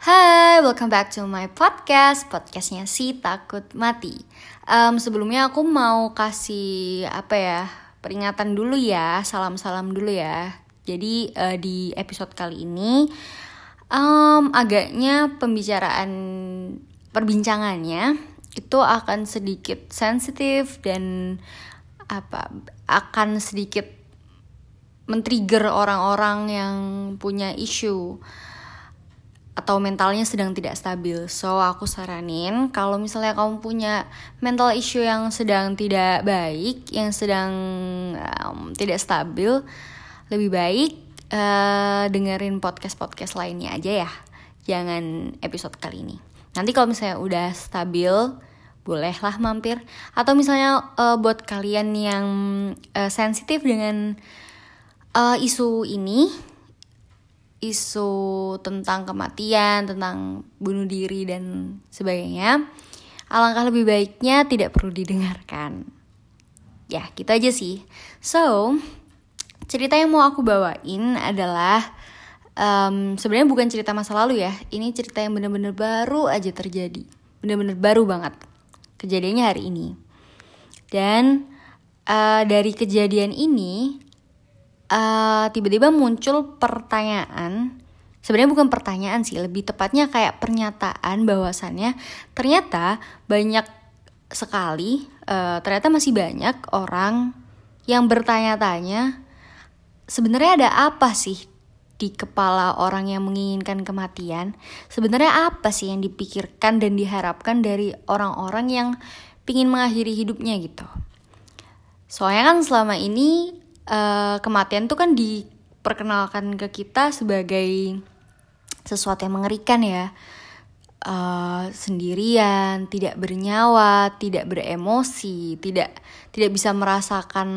Hai, welcome back to my podcast, podcastnya si takut mati. Um, sebelumnya aku mau kasih apa ya peringatan dulu ya, salam-salam dulu ya. Jadi uh, di episode kali ini um, agaknya pembicaraan perbincangannya itu akan sedikit sensitif dan apa akan sedikit men-trigger orang-orang yang punya isu atau mentalnya sedang tidak stabil. So aku saranin kalau misalnya kamu punya mental issue yang sedang tidak baik, yang sedang um, tidak stabil, lebih baik uh, dengerin podcast-podcast lainnya aja ya. Jangan episode kali ini. Nanti kalau misalnya udah stabil, bolehlah mampir. Atau misalnya uh, buat kalian yang uh, sensitif dengan uh, isu ini, isu tentang kematian, tentang bunuh diri dan sebagainya, alangkah lebih baiknya tidak perlu didengarkan. Ya, gitu aja sih. So, cerita yang mau aku bawain adalah um, sebenarnya bukan cerita masa lalu ya. Ini cerita yang bener-bener baru aja terjadi. Bener-bener baru banget. Kejadiannya hari ini. Dan uh, dari kejadian ini uh, tiba-tiba muncul pertanyaan. Sebenarnya bukan pertanyaan sih lebih tepatnya kayak pernyataan bahwasannya ternyata banyak sekali uh, ternyata masih banyak orang yang bertanya-tanya sebenarnya ada apa sih di kepala orang yang menginginkan kematian? Sebenarnya apa sih yang dipikirkan dan diharapkan dari orang-orang yang ingin mengakhiri hidupnya? Gitu. Soalnya kan selama ini uh, kematian tuh kan diperkenalkan ke kita sebagai sesuatu yang mengerikan ya. Uh, sendirian tidak bernyawa tidak beremosi tidak tidak bisa merasakan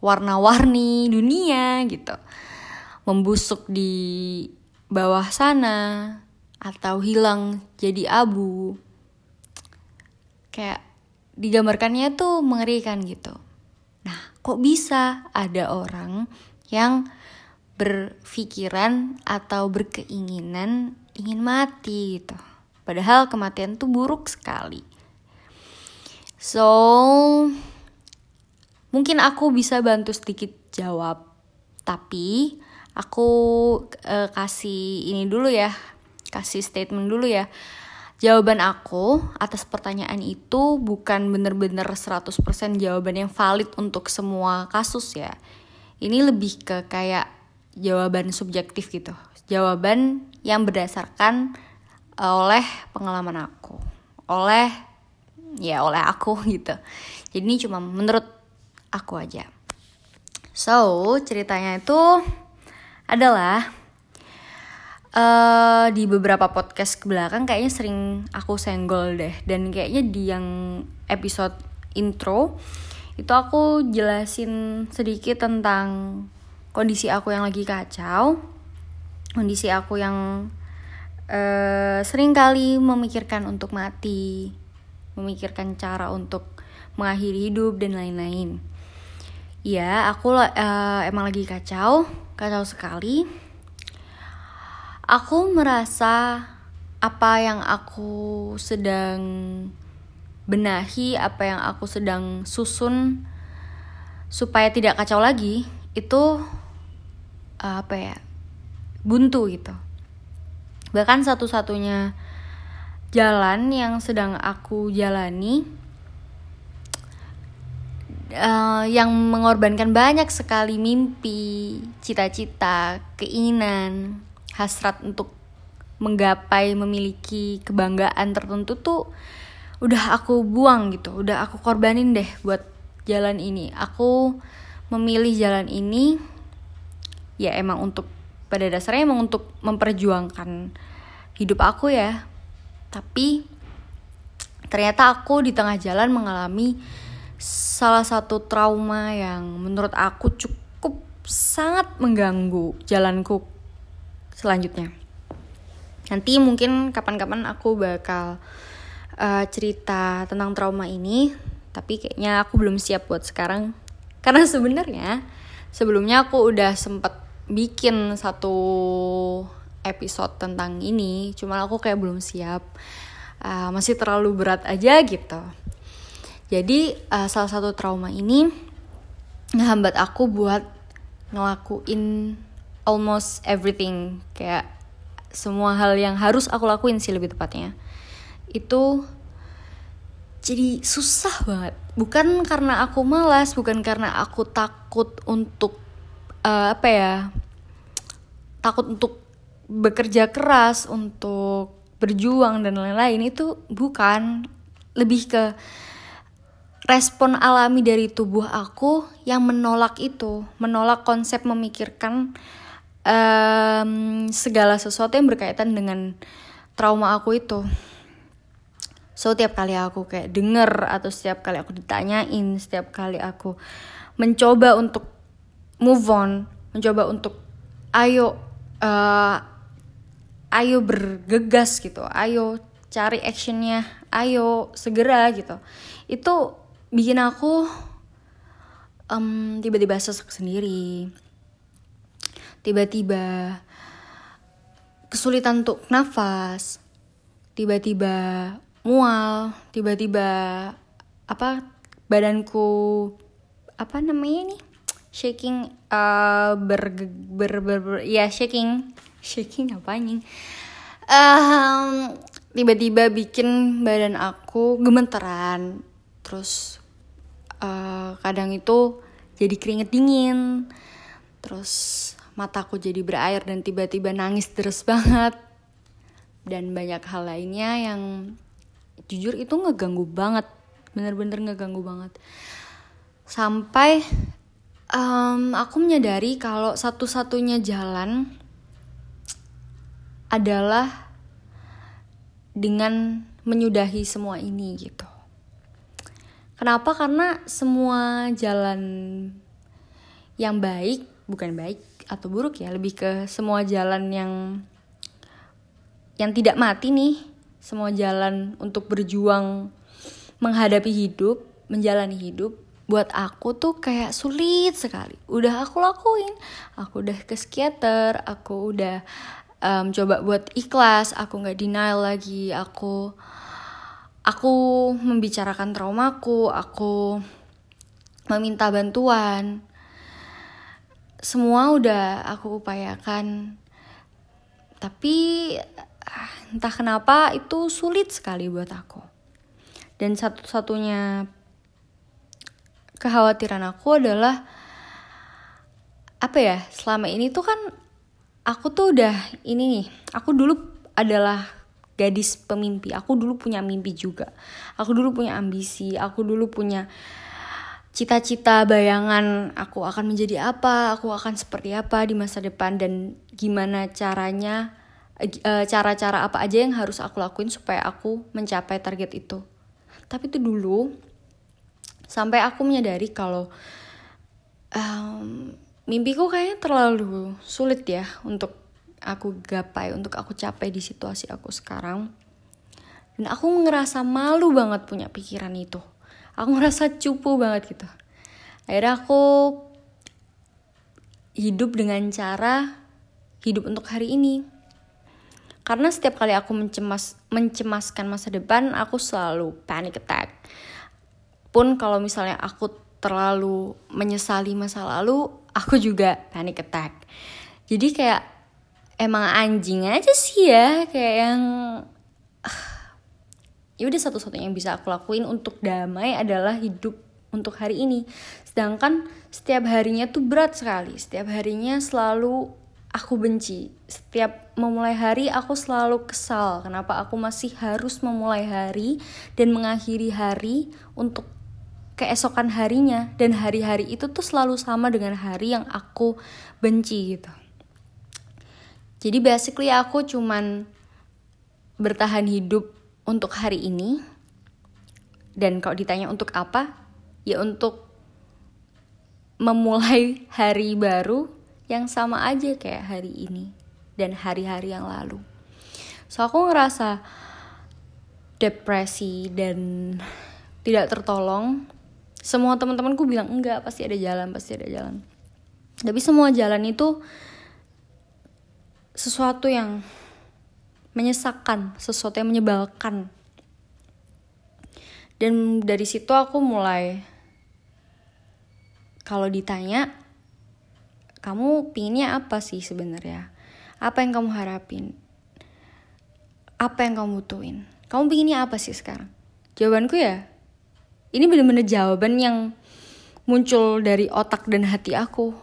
warna-warni dunia gitu. Membusuk di bawah sana atau hilang jadi abu. Kayak digambarkannya tuh mengerikan gitu kok bisa ada orang yang berpikiran atau berkeinginan ingin mati gitu. Padahal kematian tuh buruk sekali. So, mungkin aku bisa bantu sedikit jawab. Tapi aku uh, kasih ini dulu ya, kasih statement dulu ya jawaban aku atas pertanyaan itu bukan bener-bener 100% jawaban yang valid untuk semua kasus ya. Ini lebih ke kayak jawaban subjektif gitu. Jawaban yang berdasarkan eh, oleh pengalaman aku. Oleh ya oleh aku gitu. Jadi ini cuma menurut aku aja. So, ceritanya itu adalah uh, di beberapa podcast ke belakang kayaknya sering aku senggol deh. Dan kayaknya di yang episode intro itu aku jelasin sedikit tentang kondisi aku yang lagi kacau kondisi aku yang uh, sering kali memikirkan untuk mati memikirkan cara untuk mengakhiri hidup dan lain-lain. Ya aku uh, emang lagi kacau kacau sekali aku merasa apa yang aku sedang benahi, apa yang aku sedang susun supaya tidak kacau lagi itu apa ya buntu gitu. Bahkan satu-satunya jalan yang sedang aku jalani uh, yang mengorbankan banyak sekali mimpi, cita-cita, keinginan, hasrat untuk menggapai memiliki kebanggaan tertentu tuh udah aku buang gitu udah aku korbanin deh buat jalan ini. Aku memilih jalan ini ya emang untuk pada dasarnya emang untuk memperjuangkan hidup aku ya. Tapi ternyata aku di tengah jalan mengalami salah satu trauma yang menurut aku cukup sangat mengganggu jalanku selanjutnya. Nanti mungkin kapan-kapan aku bakal uh, cerita tentang trauma ini, tapi kayaknya aku belum siap buat sekarang. Karena sebenarnya sebelumnya aku udah sempet bikin satu episode tentang ini cuman aku kayak belum siap uh, masih terlalu berat aja gitu jadi uh, salah satu trauma ini ngehambat aku buat ngelakuin almost everything kayak semua hal yang harus aku lakuin sih lebih tepatnya. Itu jadi susah banget. Bukan karena aku malas bukan karena aku takut untuk uh, apa ya takut untuk bekerja keras untuk berjuang dan lain-lain itu bukan. Lebih ke respon alami dari tubuh aku yang menolak itu menolak konsep memikirkan um, segala sesuatu yang berkaitan dengan trauma aku itu. So tiap kali aku kayak denger atau setiap kali aku ditanyain setiap kali aku mencoba untuk move on mencoba untuk ayo uh, ayo bergegas gitu ayo cari actionnya ayo segera gitu. Itu bikin aku um, tiba-tiba sesak sendiri tiba-tiba kesulitan untuk nafas. Tiba-tiba mual. Tiba-tiba apa badanku apa namanya nih shaking uh, ber, ber, ber, ber ya shaking. Shaking apa nih um, tiba-tiba bikin badan aku gemeteran. Terus uh, kadang itu jadi keringet dingin. Terus mataku jadi berair dan tiba-tiba nangis terus banget dan banyak hal lainnya yang jujur itu ngeganggu banget bener-bener ngeganggu banget sampai um, aku menyadari kalau satu-satunya jalan adalah dengan menyudahi semua ini gitu. Kenapa? Karena semua jalan yang baik, bukan baik atau buruk ya, lebih ke semua jalan yang yang tidak mati nih, semua jalan untuk berjuang menghadapi hidup, menjalani hidup buat aku tuh kayak sulit sekali. Udah aku lakuin, aku udah ke psikiater, aku udah um, coba buat ikhlas aku nggak denial lagi aku aku membicarakan traumaku aku meminta bantuan semua udah aku upayakan. Tapi ah, entah kenapa itu sulit sekali buat aku. Dan satu-satunya kekhawatiran aku adalah apa ya selama ini tuh kan aku tuh udah ini nih aku dulu adalah gadis pemimpi. Aku dulu punya mimpi juga. Aku dulu punya ambisi aku dulu punya cita-cita bayangan aku akan menjadi apa aku akan seperti apa di masa depan dan gimana caranya eh, cara-cara apa aja yang harus aku lakuin supaya aku mencapai target itu tapi itu dulu sampai aku menyadari kalau um, mimpiku kayaknya terlalu sulit ya untuk aku gapai, untuk aku capai di situasi aku sekarang. Dan aku ngerasa malu banget punya pikiran itu. Aku ngerasa cupu banget gitu. Akhirnya aku hidup dengan cara hidup untuk hari ini. Karena setiap kali aku mencemas mencemaskan masa depan, aku selalu panic attack. Pun kalau misalnya aku terlalu menyesali masa lalu, aku juga panic attack. Jadi kayak emang anjing aja sih ya, kayak yang ya udah satu-satunya yang bisa aku lakuin untuk damai adalah hidup untuk hari ini. Sedangkan setiap harinya tuh berat sekali. Setiap harinya selalu aku benci. Setiap memulai hari aku selalu kesal. Kenapa aku masih harus memulai hari dan mengakhiri hari untuk keesokan harinya dan hari-hari itu tuh selalu sama dengan hari yang aku benci gitu. Jadi basically aku cuman bertahan hidup untuk hari ini. Dan kalau ditanya untuk apa? Ya untuk memulai hari baru yang sama aja kayak hari ini dan hari-hari yang lalu. So aku ngerasa depresi dan tidak tertolong semua teman-temanku bilang enggak pasti ada jalan pasti ada jalan tapi semua jalan itu sesuatu yang menyesakkan, sesuatu yang menyebalkan. Dan dari situ aku mulai kalau ditanya kamu pinginnya apa sih sebenarnya? Apa yang kamu harapin? Apa yang kamu butuhin? Kamu pinginnya apa sih sekarang? Jawabanku ya, ini bener-bener jawaban yang muncul dari otak dan hati aku.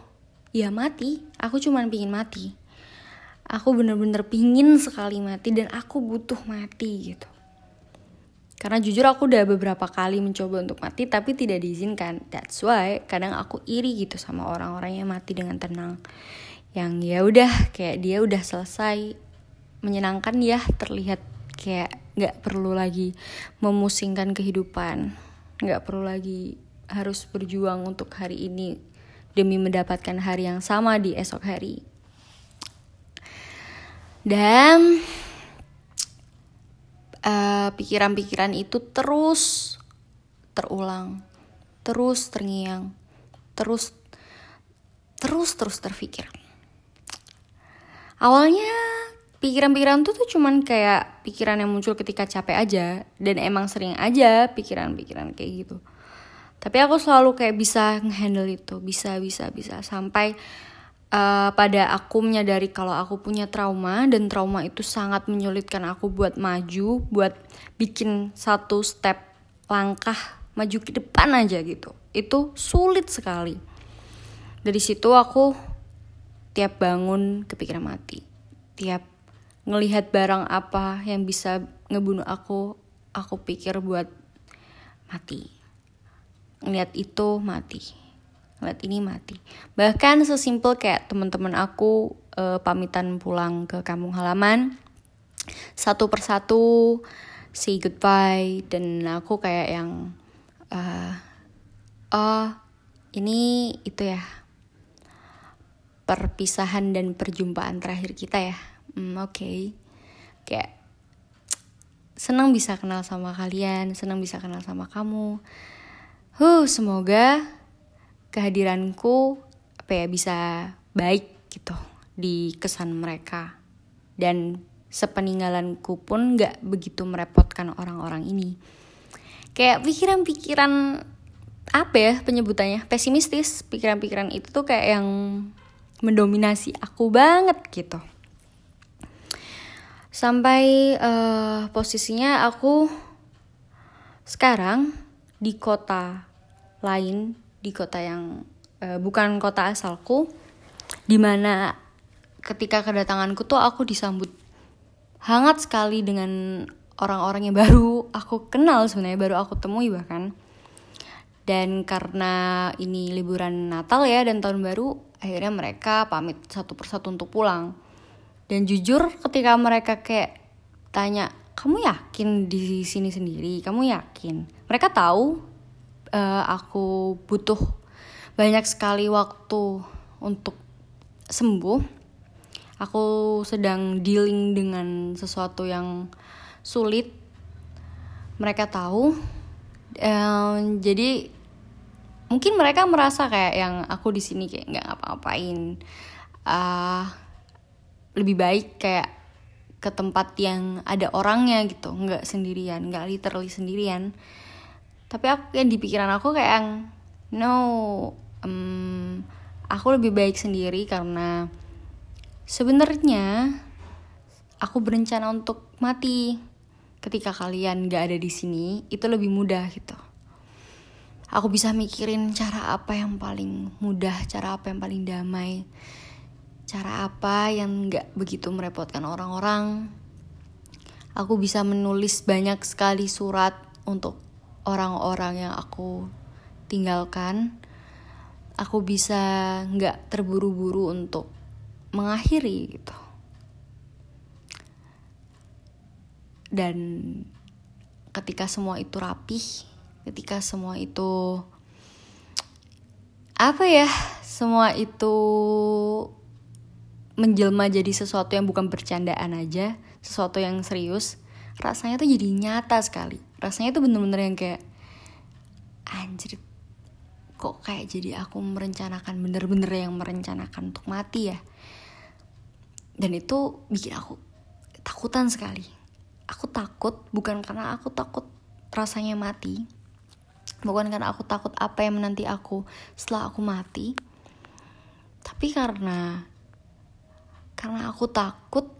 Ya mati, aku cuma pingin mati aku bener-bener pingin sekali mati dan aku butuh mati gitu. Karena jujur aku udah beberapa kali mencoba untuk mati tapi tidak diizinkan. That's why kadang aku iri gitu sama orang-orang yang mati dengan tenang. Yang ya udah kayak dia udah selesai. Menyenangkan ya terlihat kayak nggak perlu lagi memusingkan kehidupan. Nggak perlu lagi harus berjuang untuk hari ini demi mendapatkan hari yang sama di esok hari dan eh, pikiran-pikiran itu terus terulang, terus terngiang, terus terus terus terpikir. Awalnya pikiran-pikiran tuh tuh cuman kayak pikiran yang muncul ketika capek aja dan emang sering aja pikiran-pikiran kayak gitu. Tapi aku selalu kayak bisa ngehandle itu, bisa bisa bisa sampai uh, pada aku menyadari kalau aku punya trauma dan trauma itu sangat menyulitkan aku buat maju, buat bikin satu step langkah maju ke depan aja gitu. Itu sulit sekali. Dari situ aku tiap bangun kepikiran mati. Tiap ngelihat barang apa yang bisa ngebunuh aku, aku pikir buat mati. Ngeliat itu mati ngeliat ini mati. Bahkan sesimpel kayak teman-teman aku uh, pamitan pulang ke kampung halaman satu persatu say goodbye dan aku kayak yang uh, oh ini itu ya perpisahan dan perjumpaan terakhir kita ya. Hmm, oke. Okay. kayak senang bisa kenal sama kalian senang bisa kenal sama kamu. Huh semoga kehadiranku apa ya bisa baik gitu di kesan mereka. Dan sepeninggalanku pun nggak begitu merepotkan orang-orang ini. Kayak pikiran-pikiran apa ya penyebutannya pesimistis. Pikiran-pikiran itu tuh kayak yang mendominasi aku banget gitu. Sampai uh, posisinya aku sekarang di kota lain di kota yang uh, bukan kota asalku di mana ketika kedatanganku tuh aku disambut hangat sekali dengan orang-orang yang baru aku kenal sebenarnya baru aku temui bahkan. Dan karena ini liburan Natal ya dan tahun baru akhirnya mereka pamit satu persatu untuk pulang. Dan jujur ketika mereka kayak tanya kamu yakin di sini sendiri? Kamu yakin? Mereka tahu uh, aku butuh banyak sekali waktu untuk sembuh. Aku sedang dealing dengan sesuatu yang sulit. Mereka tahu. Um, jadi mungkin mereka merasa kayak yang aku di sini kayak nggak ngapa-ngapain. Uh, lebih baik kayak ke tempat yang ada orangnya gitu, nggak sendirian, nggak literally sendirian tapi aku yang di pikiran aku kayak yang no um, aku lebih baik sendiri karena sebenarnya aku berencana untuk mati. Ketika kalian gak ada di sini itu lebih mudah gitu. Aku bisa mikirin cara apa yang paling mudah cara apa yang paling damai cara apa yang gak begitu merepotkan orang-orang. Aku bisa menulis banyak sekali surat untuk orang-orang yang aku tinggalkan, aku bisa nggak terburu-buru untuk mengakhiri gitu. Dan ketika semua itu rapih, ketika semua itu apa ya, semua itu menjelma jadi sesuatu yang bukan bercandaan aja, sesuatu yang serius, rasanya tuh jadi nyata sekali. Rasanya tuh bener-bener yang kayak anjir kok kayak jadi aku merencanakan bener-bener yang merencanakan untuk mati ya? Dan itu bikin aku takutan sekali. Aku takut bukan karena aku takut rasanya mati bukan karena aku takut apa yang menanti aku setelah aku mati tapi karena karena aku takut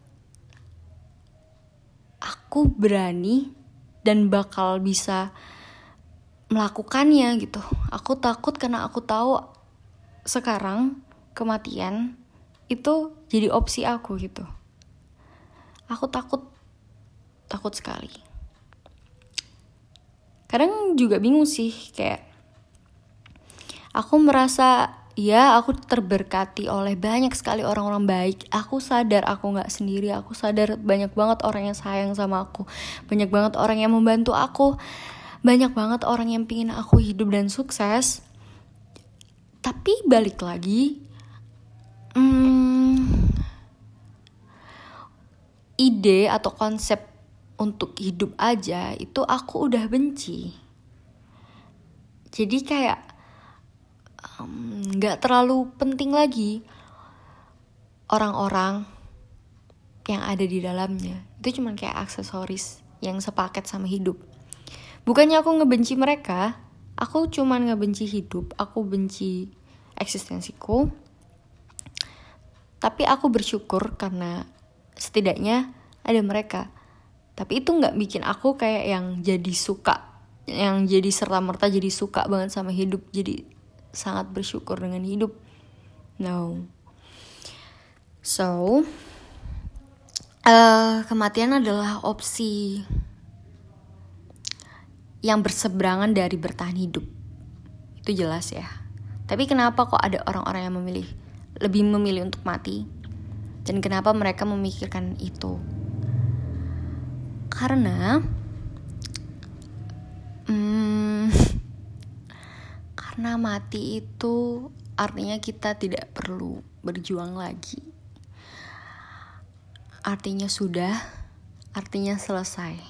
aku berani dan bakal bisa melakukannya gitu. Aku takut karena aku tahu sekarang kematian itu jadi opsi aku gitu. Aku takut takut sekali. Kadang juga bingung sih kayak aku merasa ya aku terberkati oleh banyak sekali orang-orang baik. Aku sadar aku nggak sendiri. Aku sadar banyak banget orang yang sayang sama aku. Banyak banget orang yang membantu aku. Banyak banget orang yang pingin aku hidup dan sukses. Tapi balik lagi hmm, ide atau konsep untuk hidup aja itu aku udah benci. Jadi kayak nggak um, terlalu penting lagi orang-orang yang ada di dalamnya. Itu cuma kayak aksesoris yang sepaket sama hidup. Bukannya aku ngebenci mereka aku cuma ngebenci hidup aku benci eksistensiku. Tapi aku bersyukur karena setidaknya ada mereka. Tapi itu nggak bikin aku kayak yang jadi suka yang jadi serta merta jadi suka banget sama hidup. Jadi sangat bersyukur dengan hidup. No. So, uh, kematian adalah opsi yang berseberangan dari bertahan hidup. Itu jelas ya. Tapi kenapa kok ada orang-orang yang memilih lebih memilih untuk mati? Dan kenapa mereka memikirkan itu? Karena hmm, karena mati itu artinya kita tidak perlu berjuang lagi. Artinya sudah, artinya selesai.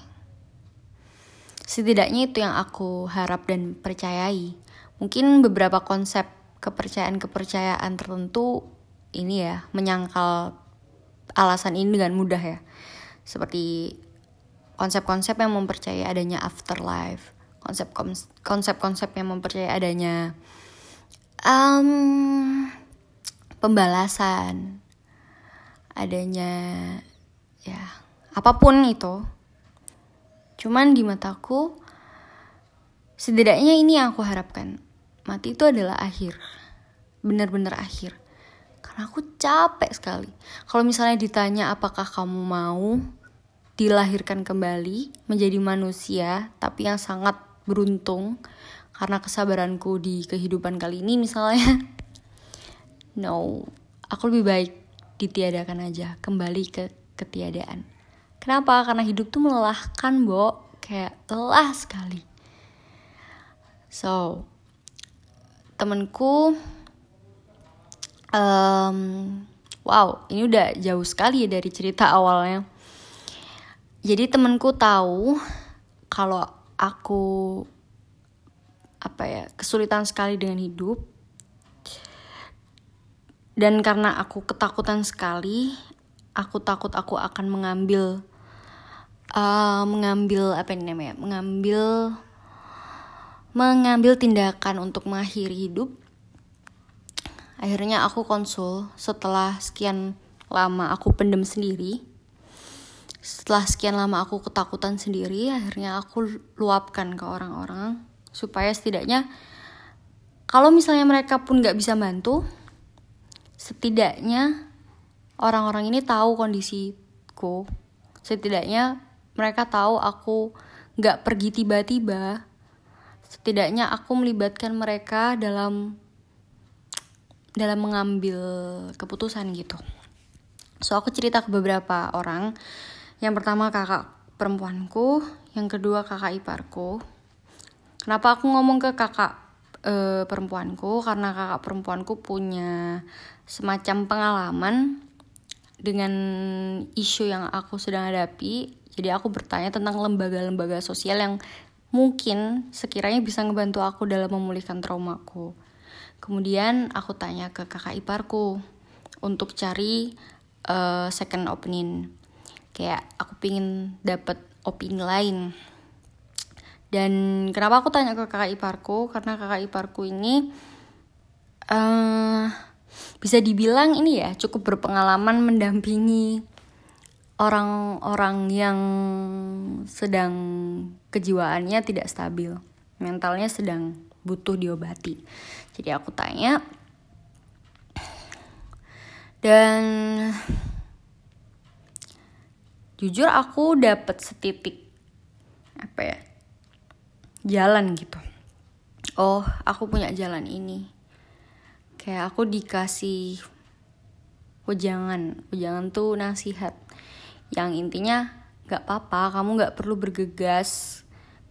Setidaknya itu yang aku harap dan percayai. Mungkin beberapa konsep kepercayaan-kepercayaan tertentu ini ya menyangkal alasan ini dengan mudah ya. Seperti konsep-konsep yang mempercayai adanya afterlife, konsep konsep konsep yang mempercayai adanya um, pembalasan adanya ya apa pun itu. Cuman di mataku setidaknya ini yang aku harapkan. Mati itu adalah akhir. Benar-benar akhir. Karena aku capek sekali. Kalau misalnya ditanya apakah kamu mau dilahirkan kembali menjadi manusia tapi yang sangat beruntung karena kesabaranku di kehidupan kali ini misalnya. No aku lebih baik ditiadakan aja kembali ke ketiadaan. Kenapa? Karena hidup tuh melelahkan bo. Kayak lelah sekali. So temenku um, wow ini udah jauh sekali ya dari cerita awalnya. Jadi temenku tahu kalau aku apa ya kesulitan sekali dengan hidup. Dan karena aku ketakutan sekali aku takut aku akan mengambil uh, mengambil apa ini namanya mengambil mengambil tindakan untuk mengakhiri hidup. Akhirnya aku konsul setelah sekian lama aku pendem sendiri setelah sekian lama aku ketakutan sendiri akhirnya aku luapkan ke orang-orang supaya setidaknya kalau misalnya mereka pun nggak bisa bantu setidaknya orang-orang ini tahu kondisiku. Setidaknya mereka tahu aku nggak pergi tiba-tiba. Setidaknya aku melibatkan mereka dalam dalam mengambil keputusan gitu. So aku cerita ke beberapa orang yang pertama kakak perempuanku, yang kedua kakak iparku. Kenapa aku ngomong ke kakak e, perempuanku? Karena kakak perempuanku punya semacam pengalaman dengan isu yang aku sedang hadapi. Jadi aku bertanya tentang lembaga-lembaga sosial yang mungkin sekiranya bisa ngebantu aku dalam memulihkan traumaku. Kemudian aku tanya ke kakak iparku untuk cari uh, second opinion kayak aku pingin dapat opini lain dan kenapa aku tanya ke kakak iparku karena kakak iparku ini uh, bisa dibilang ini ya cukup berpengalaman mendampingi orang-orang yang sedang kejiwaannya tidak stabil, mentalnya sedang butuh diobati. Jadi aku tanya dan jujur aku dapat setitik apa ya jalan gitu. Oh, aku punya jalan ini. Kayak aku dikasih wejangan, wejangan tuh nasihat yang intinya gak apa-apa kamu gak perlu bergegas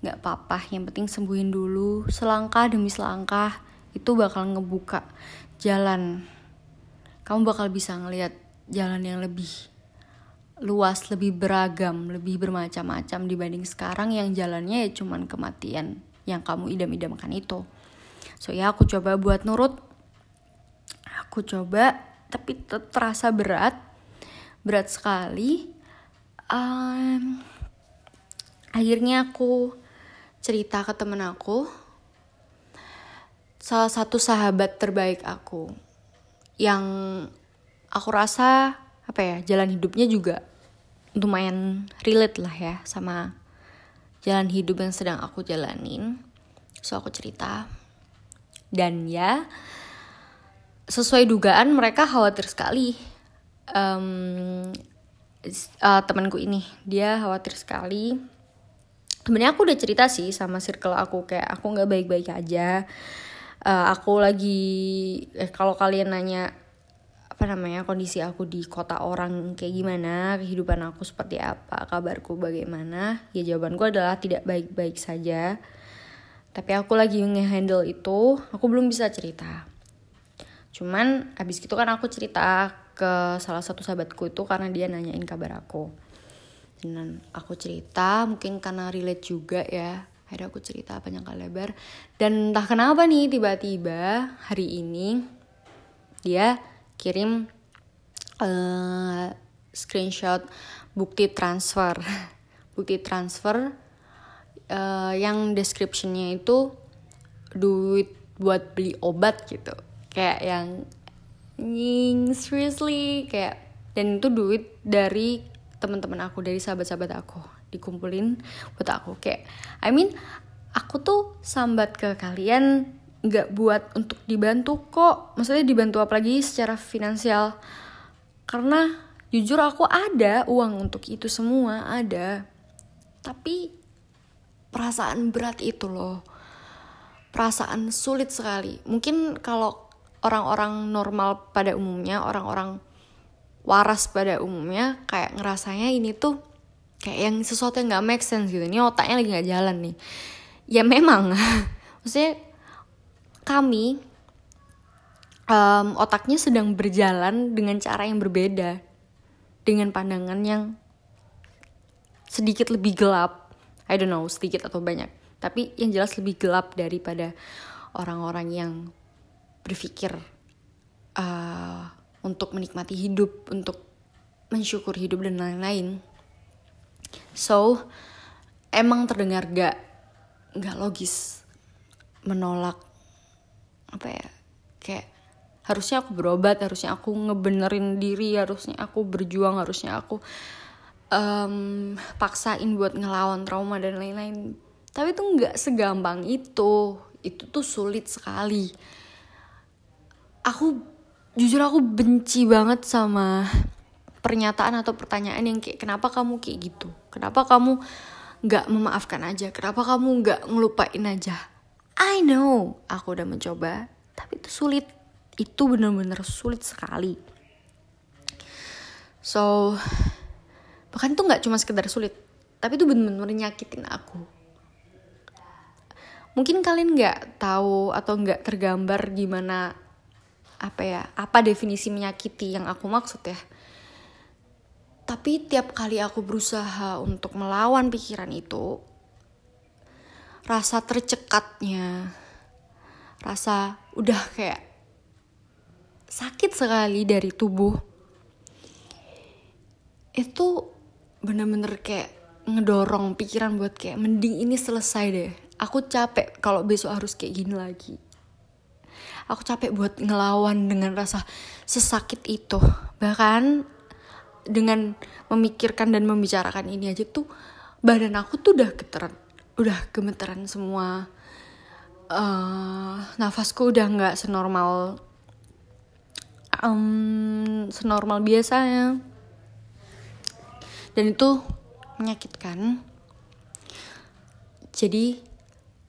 gak apa-apa yang penting sembuhin dulu selangkah demi selangkah itu bakal ngebuka jalan kamu bakal bisa ngelihat jalan yang lebih luas, lebih beragam, lebih bermacam-macam dibanding sekarang yang jalannya ya cuman kematian yang kamu idam-idamkan itu. So ya aku coba buat nurut. Aku coba tapi terasa berat. Berat sekali um, akhirnya aku cerita ke temen aku salah satu sahabat terbaik aku yang aku rasa apa ya jalan hidupnya juga lumayan relate lah ya sama jalan hidup yang sedang aku jalanin. So aku cerita. Dan ya sesuai dugaan mereka khawatir sekali. Um, uh, temanku ini dia khawatir sekali. Sebenarnya aku udah cerita sih sama circle aku kayak aku nggak baik-baik aja. Uh, aku lagi eh, kalau kalian nanya apa namanya kondisi aku di kota orang kayak gimana kehidupan aku seperti apa kabarku bagaimana ya jawabanku adalah tidak baik-baik saja. Tapi aku lagi ngehandle itu aku belum bisa cerita. Cuman abis itu kan aku cerita ke salah satu sahabatku itu karena dia nanyain kabar aku. Dan aku cerita mungkin karena relate juga ya. Akhirnya aku cerita panjang kali lebar. Dan entah kenapa nih tiba-tiba hari ini dia kirim uh, screenshot bukti transfer. Bukti transfer uh, yang descriptionnya itu duit buat beli obat gitu. Kayak yang anjing seriously? Kayak dan itu duit dari teman-teman aku dari sahabat-sahabat aku dikumpulin buat aku. Kayak I mean aku tuh sambat ke kalian nggak buat untuk dibantu kok. Maksudnya dibantu apalagi secara finansial. Karena jujur aku ada uang untuk itu semua ada. Tapi perasaan berat itu loh. Perasaan sulit sekali. Mungkin kalau orang-orang normal pada umumnya, orang-orang waras pada umumnya kayak ngerasanya ini tuh kayak yang sesuatu yang nggak make sense gitu. Ini otaknya lagi nggak jalan nih. Ya memang, maksudnya kami um, otaknya sedang berjalan dengan cara yang berbeda, dengan pandangan yang sedikit lebih gelap. I don't know sedikit atau banyak, tapi yang jelas lebih gelap daripada orang-orang yang berpikir uh, untuk menikmati hidup, untuk mensyukur hidup dan lain-lain. So, emang terdengar gak gak logis menolak apa ya kayak harusnya aku berobat harusnya aku ngebenerin diri harusnya aku berjuang harusnya aku um, paksain buat ngelawan trauma dan lain-lain. Tapi itu nggak segampang itu. Itu tuh sulit sekali. Aku jujur aku benci banget sama pernyataan atau pertanyaan yang kayak kenapa kamu kayak gitu? Kenapa kamu nggak memaafkan aja? Kenapa kamu nggak ngelupain aja I know. Aku udah mencoba tapi itu sulit. Itu bener-bener sulit sekali. So bahkan itu nggak cuma sekedar sulit tapi itu bener-bener nyakitin aku. Mungkin kalian nggak tahu atau nggak tergambar gimana apa ya apa definisi menyakiti yang aku maksud ya. Tapi tiap kali aku berusaha untuk melawan pikiran itu rasa tercekatnya rasa udah kayak sakit sekali dari tubuh itu bener-bener kayak ngedorong pikiran buat kayak mending ini selesai deh. Aku capek kalau besok harus kayak gini lagi. Aku capek buat ngelawan dengan rasa sesakit itu. Bahkan dengan memikirkan dan membicarakan ini aja tuh badan aku tuh udah geteran udah gemeteran semua. Uh, nafasku udah nggak senormal um, senormal biasanya. Dan itu menyakitkan. Jadi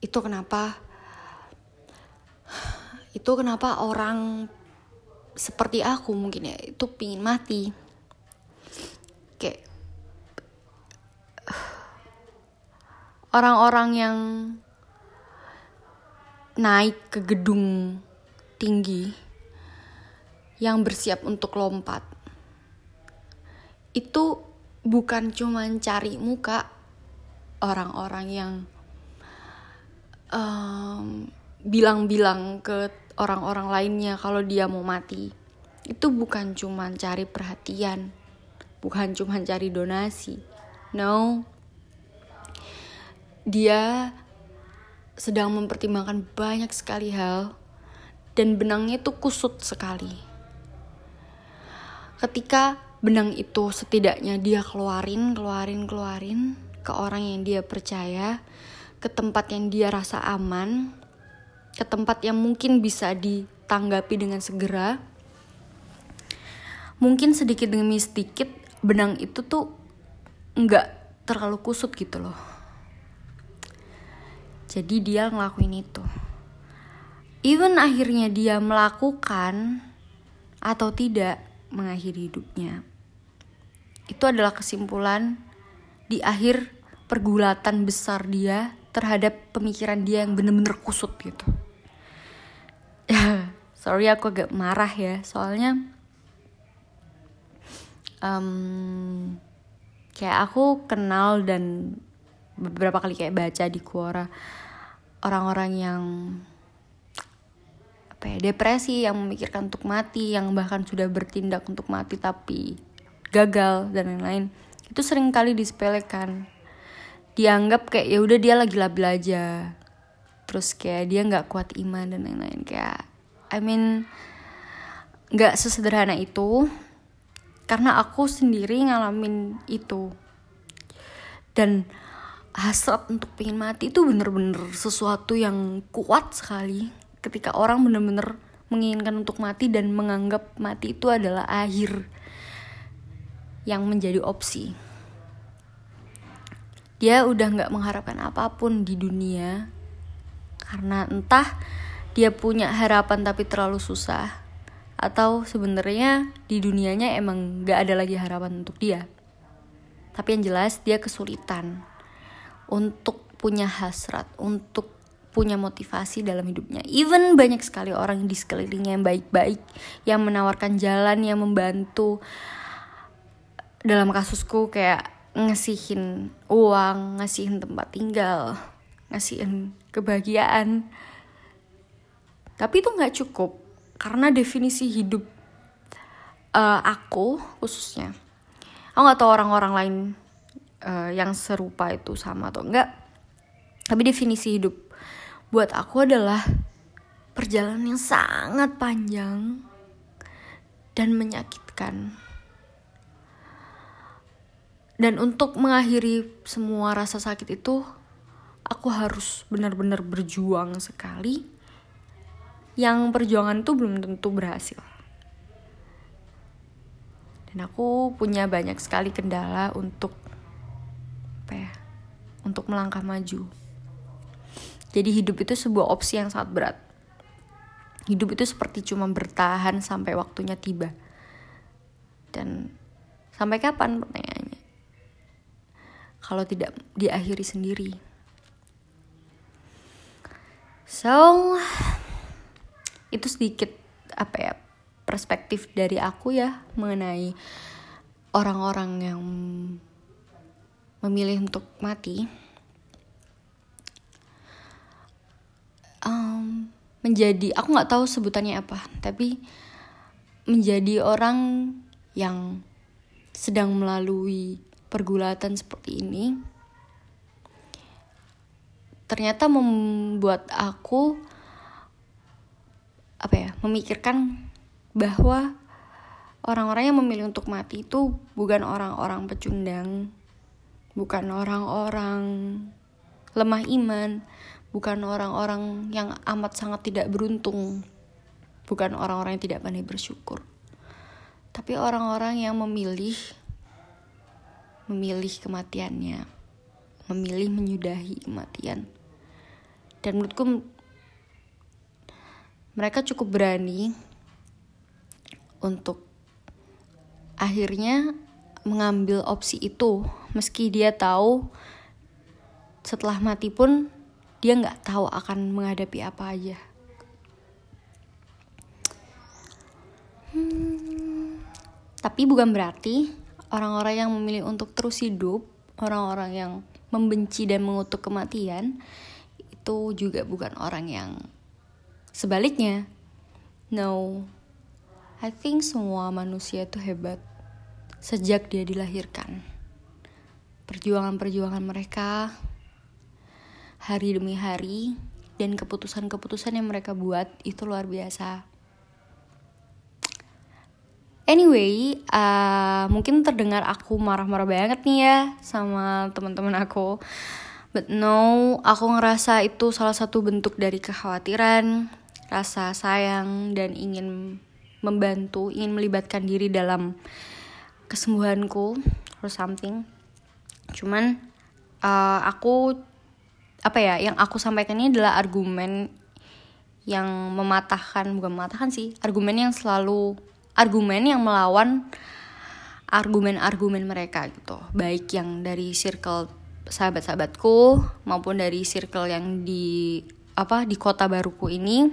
itu kenapa itu kenapa orang seperti aku mungkin ya itu pingin mati orang-orang yang naik ke gedung tinggi yang bersiap untuk lompat itu bukan cuma cari muka orang-orang yang um, bilang-bilang ke orang-orang lainnya kalau dia mau mati. Itu bukan cuma cari perhatian bukan cuma cari donasi. No dia sedang mempertimbangkan banyak sekali hal dan benangnya itu kusut sekali. Ketika benang itu setidaknya dia keluarin keluarin keluarin ke orang yang dia percaya ke tempat yang dia rasa aman ke tempat yang mungkin bisa ditanggapi dengan segera mungkin sedikit demi sedikit benang itu tuh nggak terlalu kusut gitu loh jadi dia ngelakuin itu. Even akhirnya dia melakukan atau tidak mengakhiri hidupnya. Itu adalah kesimpulan di akhir pergulatan besar dia terhadap pemikiran dia yang bener-bener kusut gitu. Sorry aku agak marah ya. Soalnya um, kayak aku kenal dan beberapa kali kayak baca di Quora orang-orang yang apa ya depresi yang memikirkan untuk mati yang bahkan sudah bertindak untuk mati tapi gagal dan lain-lain itu sering kali disepelekan. Dianggap kayak ya udah dia lagi labil aja. Terus kayak dia nggak kuat iman dan lain-lain kayak I mean nggak sesederhana itu karena aku sendiri ngalamin itu. Dan hasrat untuk pengen mati itu bener-bener sesuatu yang kuat sekali. Ketika orang bener-bener menginginkan untuk mati dan menganggap mati itu adalah akhir yang menjadi opsi. Dia udah nggak mengharapkan apa pun di dunia karena entah dia punya harapan tapi terlalu susah atau sebenarnya di dunianya emang nggak ada lagi harapan untuk dia. Tapi yang jelas dia kesulitan untuk punya hasrat untuk punya motivasi dalam hidupnya even banyak sekali orang di sekelilingnya yang baik-baik yang menawarkan jalan yang membantu dalam kasusku kayak ngasihin uang, ngasihin tempat tinggal, ngasihin kebahagiaan. Tapi itu nggak cukup karena definisi hidup uh, aku khususnya. Aku nggak tahu orang-orang lain uh, yang serupa itu sama atau enggak. Tapi definisi hidup buat aku adalah perjalanan yang sangat panjang dan menyakitkan. Dan untuk mengakhiri semua rasa sakit itu aku harus benar-benar berjuang sekali. Yang perjuangan itu belum tentu berhasil. Dan aku punya banyak sekali kendala untuk apa ya untuk melangkah maju. Jadi hidup itu sebuah opsi yang sangat berat. Hidup itu seperti cuma bertahan sampai waktunya tiba. Dan sampai kapan pertanyaannya? Kalau tidak diakhiri sendiri. So, itu sedikit apa ya perspektif dari aku ya mengenai orang-orang yang memilih untuk mati. Um, menjadi aku nggak tahu sebutannya apa, tapi menjadi orang yang sedang melalui pergulatan seperti ini ternyata membuat aku apa ya memikirkan bahwa orang-orang yang memilih untuk mati itu bukan orang-orang pecundang bukan orang-orang lemah iman. Bukan orang-orang yang amat sangat tidak beruntung. Bukan orang-orang yang tidak pandai bersyukur. Tapi orang-orang yang memilih memilih kematiannya. Memilih menyudahi kematian. Dan menurutku mereka cukup berani untuk akhirnya mengambil opsi itu meski dia tahu setelah mati pun dia nggak tahu akan menghadapi apa aja. Hmm, tapi bukan berarti orang-orang yang memilih untuk terus hidup orang-orang yang membenci dan mengutuk kematian itu juga bukan orang yang sebaliknya. No I think semua manusia itu hebat sejak dia dilahirkan perjuangan-perjuangan mereka hari demi hari dan keputusan-keputusan yang mereka buat itu luar biasa. Anyway, uh, mungkin terdengar aku marah-marah banget nih ya sama teman-teman aku. But no, aku ngerasa itu salah satu bentuk dari kekhawatiran, rasa sayang dan ingin membantu, ingin melibatkan diri dalam kesembuhanku or something. Cuman uh, aku apa ya yang aku sampaikan ini adalah argumen yang mematahkan bukan mematahkan sih argumen yang selalu argumen yang melawan argumen-argumen mereka gitu. Baik yang dari circle sahabat-sahabatku maupun dari circle yang di apa di kota baruku ini.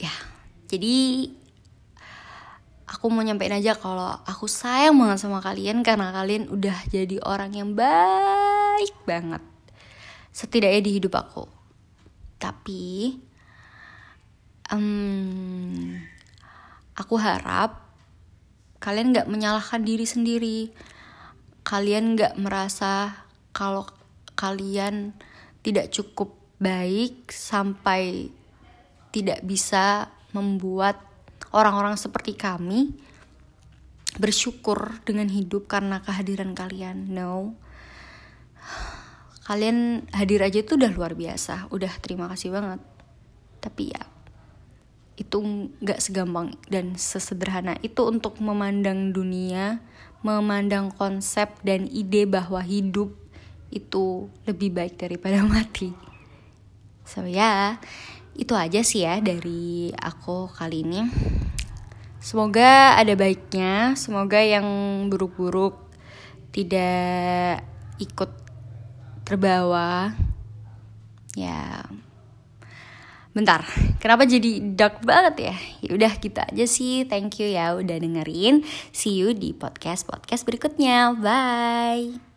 Ya jadi aku mau nyampein aja kalau aku sayang banget sama kalian karena kalian udah jadi orang yang baik banget setidaknya di hidup aku. Tapi um, aku harap kalian nggak menyalahkan diri sendiri. Kalian nggak merasa kalau kalian tidak cukup baik sampai tidak bisa membuat orang-orang seperti kami bersyukur dengan hidup karena kehadiran kalian. No, kalian hadir aja itu udah luar biasa. Udah terima kasih banget. Tapi ya itu nggak segampang dan sesederhana. Itu untuk memandang dunia memandang konsep dan ide bahwa hidup itu lebih baik daripada mati. So ya itu aja sih ya dari aku kali ini semoga ada baiknya semoga yang buruk-buruk tidak ikut terbawa. Ya. Bentar kenapa jadi dark banget ya? Ya udah gitu aja sih. Thank you ya udah dengerin. See you di podcast podcast berikutnya. Bye